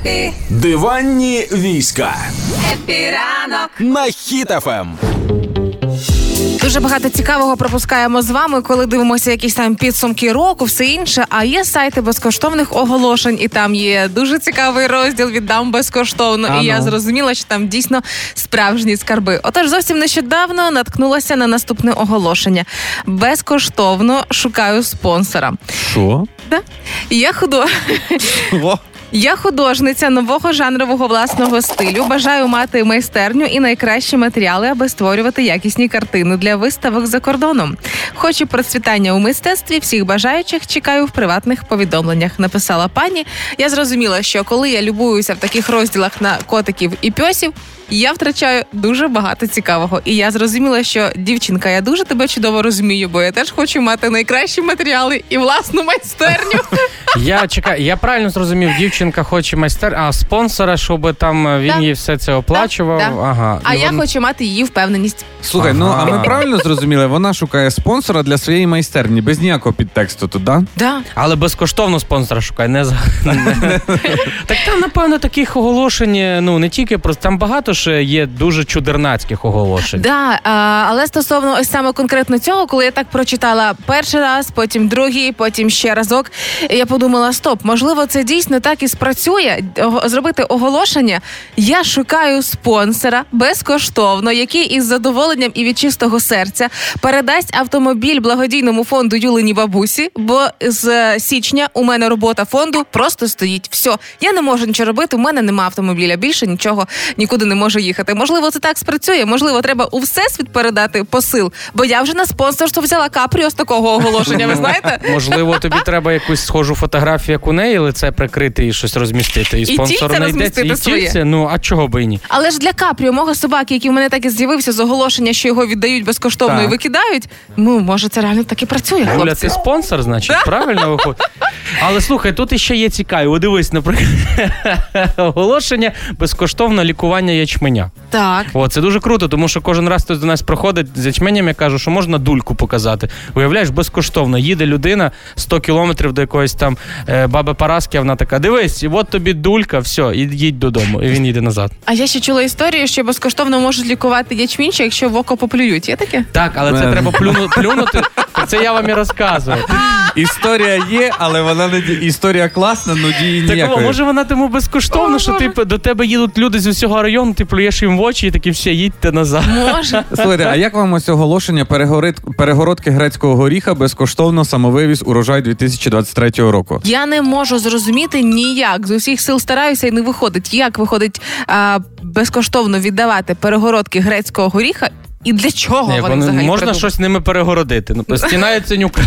Епі, Диванні війська епіранок. на Ем. Хіт FM. Дуже багато цікавого пропускаємо з вами, коли дивимося якісь там підсумки року, все інше. А є сайти безкоштовних оголошень, і там є дуже цікавий розділ віддам безкоштовно. А і я ну. зрозуміла, що там дійсно справжні скарби. Отож, зовсім нещодавно наткнулася на наступне оголошення: безкоштовно шукаю спонсора. Що? Да? Я худо. О, Я художниця нового жанрового власного стилю. Бажаю мати майстерню і найкращі матеріали, аби створювати якісні картини для виставок за кордоном. Хочу процвітання у мистецтві. Всіх бажаючих чекаю в приватних повідомленнях. Написала пані. Я зрозуміла, що коли я любуюся в таких розділах на котиків і пьосів. Я втрачаю дуже багато цікавого, і я зрозуміла, що дівчинка, я дуже тебе чудово розумію, бо я теж хочу мати найкращі матеріали і власну майстерню. Я чекаю, я правильно зрозумів, дівчинка хоче майстер, а спонсора, щоб там е, він їй все це оплачував. Ага. А я хочу мати її впевненість. Слухай, ну а ми правильно зрозуміли, вона шукає спонсора для своєї майстерні, без ніякого підтексту тут, да? Да. Але безкоштовно спонсора шукай, не за так там, напевно, таких оголошень, ну не тільки про там багато ще є дуже чудернацьких оголошень. Да, але стосовно ось саме конкретно цього, коли я так прочитала перший раз, потім другий, потім ще разок, я подумала: стоп, можливо, це дійсно так і спрацює. Зробити оголошення. Я шукаю спонсора безкоштовно, який із задоволенням і від чистого серця передасть автомобіль благодійному фонду Юлині бабусі. Бо з січня у мене робота фонду просто стоїть. Все, я не можу нічого робити. У мене нема автомобіля. Більше нічого нікуди не можу їхати. Можливо, це так спрацює. Можливо, треба у всесвіт передати посил. Бо я вже на спонсорство взяла капріо з такого оголошення. Ви знаєте? Можливо, тобі треба якусь схожу фотографію, як у неї, лице прикрити і щось розмістити. І спонсор знайдеться. І тільце, ну а чого би і ні? Але ж для капріо, мого собаки, який в мене так і з'явився з оголошення, що його віддають безкоштовно Так. і викидають. Ну може, це реально так і працює. Гуля, ти спонсор, значить, правильно виходить. Але слухай, тут іще є цікаві. Дивись, наприклад, оголошення безкоштовне лікування ячменя. Так. О, це дуже круто, тому що кожен раз хтось до нас проходить з ячменем, я кажу, що можна дульку показати. Уявляєш, безкоштовно їде людина 100 кілометрів до якоїсь там е, баби Параски, а вона така: дивись, от тобі дулька, все, і їдь додому. І він їде назад. А я ще чула історію, що безкоштовно можуть лікувати ячмінча, якщо в око поплюють. Є таке? Так, але це Е. треба плюну, плюнути. Це я вам і розказую. Історія є, але вона не ді- історія класна, ну дії Так, може вона тому безкоштовно, що ти до тебе їдуть люди з усього району, ти плюєш їм в очі і такі все, їдьте назад. Може. Слухайте, а як вам ось оголошення перегорит- перегородки грецького горіха безкоштовно самовивіз урожай 2023 року? Я не можу зрозуміти ніяк. З усіх сил стараюся і не виходить. Як виходить а, безкоштовно віддавати перегородки грецького горіха? І для чого Ні, вони взагалі можна придумали? щось ними перегородити. Ну, стіна Яценюка.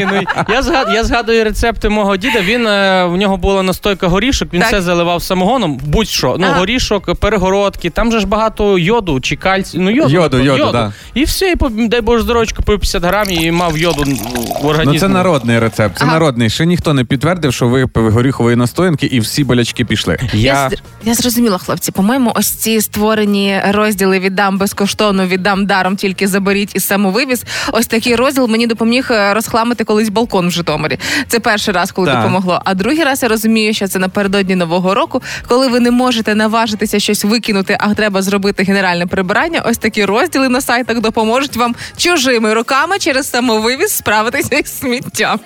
Ні, ну я згад, я згадую рецепти мого діда. Він е, в нього була настойка горішок, він Так. все заливав самогоном, будь-що. Ну, Ага. горішок, перегородки, там же ж багато йоду чи кальцію. Ну, йоду, Йоду, напевно, йоду, да. І все, і по- дай Боже здоровочку, по 50 грамів і мав йоду в організмі. Ну це народний рецепт. Це Ага. народний. Ще ніхто не підтвердив, що випив горіхової настоянки і всі болячки пішли. Я, Я... я зрозуміла, хлопці. По-моєму, ось ці створені розділи віддам безкоштовно, віддам даром, тільки заберіть і самовивіз. Ось такий розділ мені допоміг е, розхламити колись балкон в Житомирі. Це перший раз, коли Так. допомогло. А другий раз я розумію, що це напередодні нового року, коли ви не можете наважитися щось викинути, а треба зробити генеральне прибирання. Ось такі розділи на сайтах допоможуть вам чужими руками через самовивіз справитися із сміттям.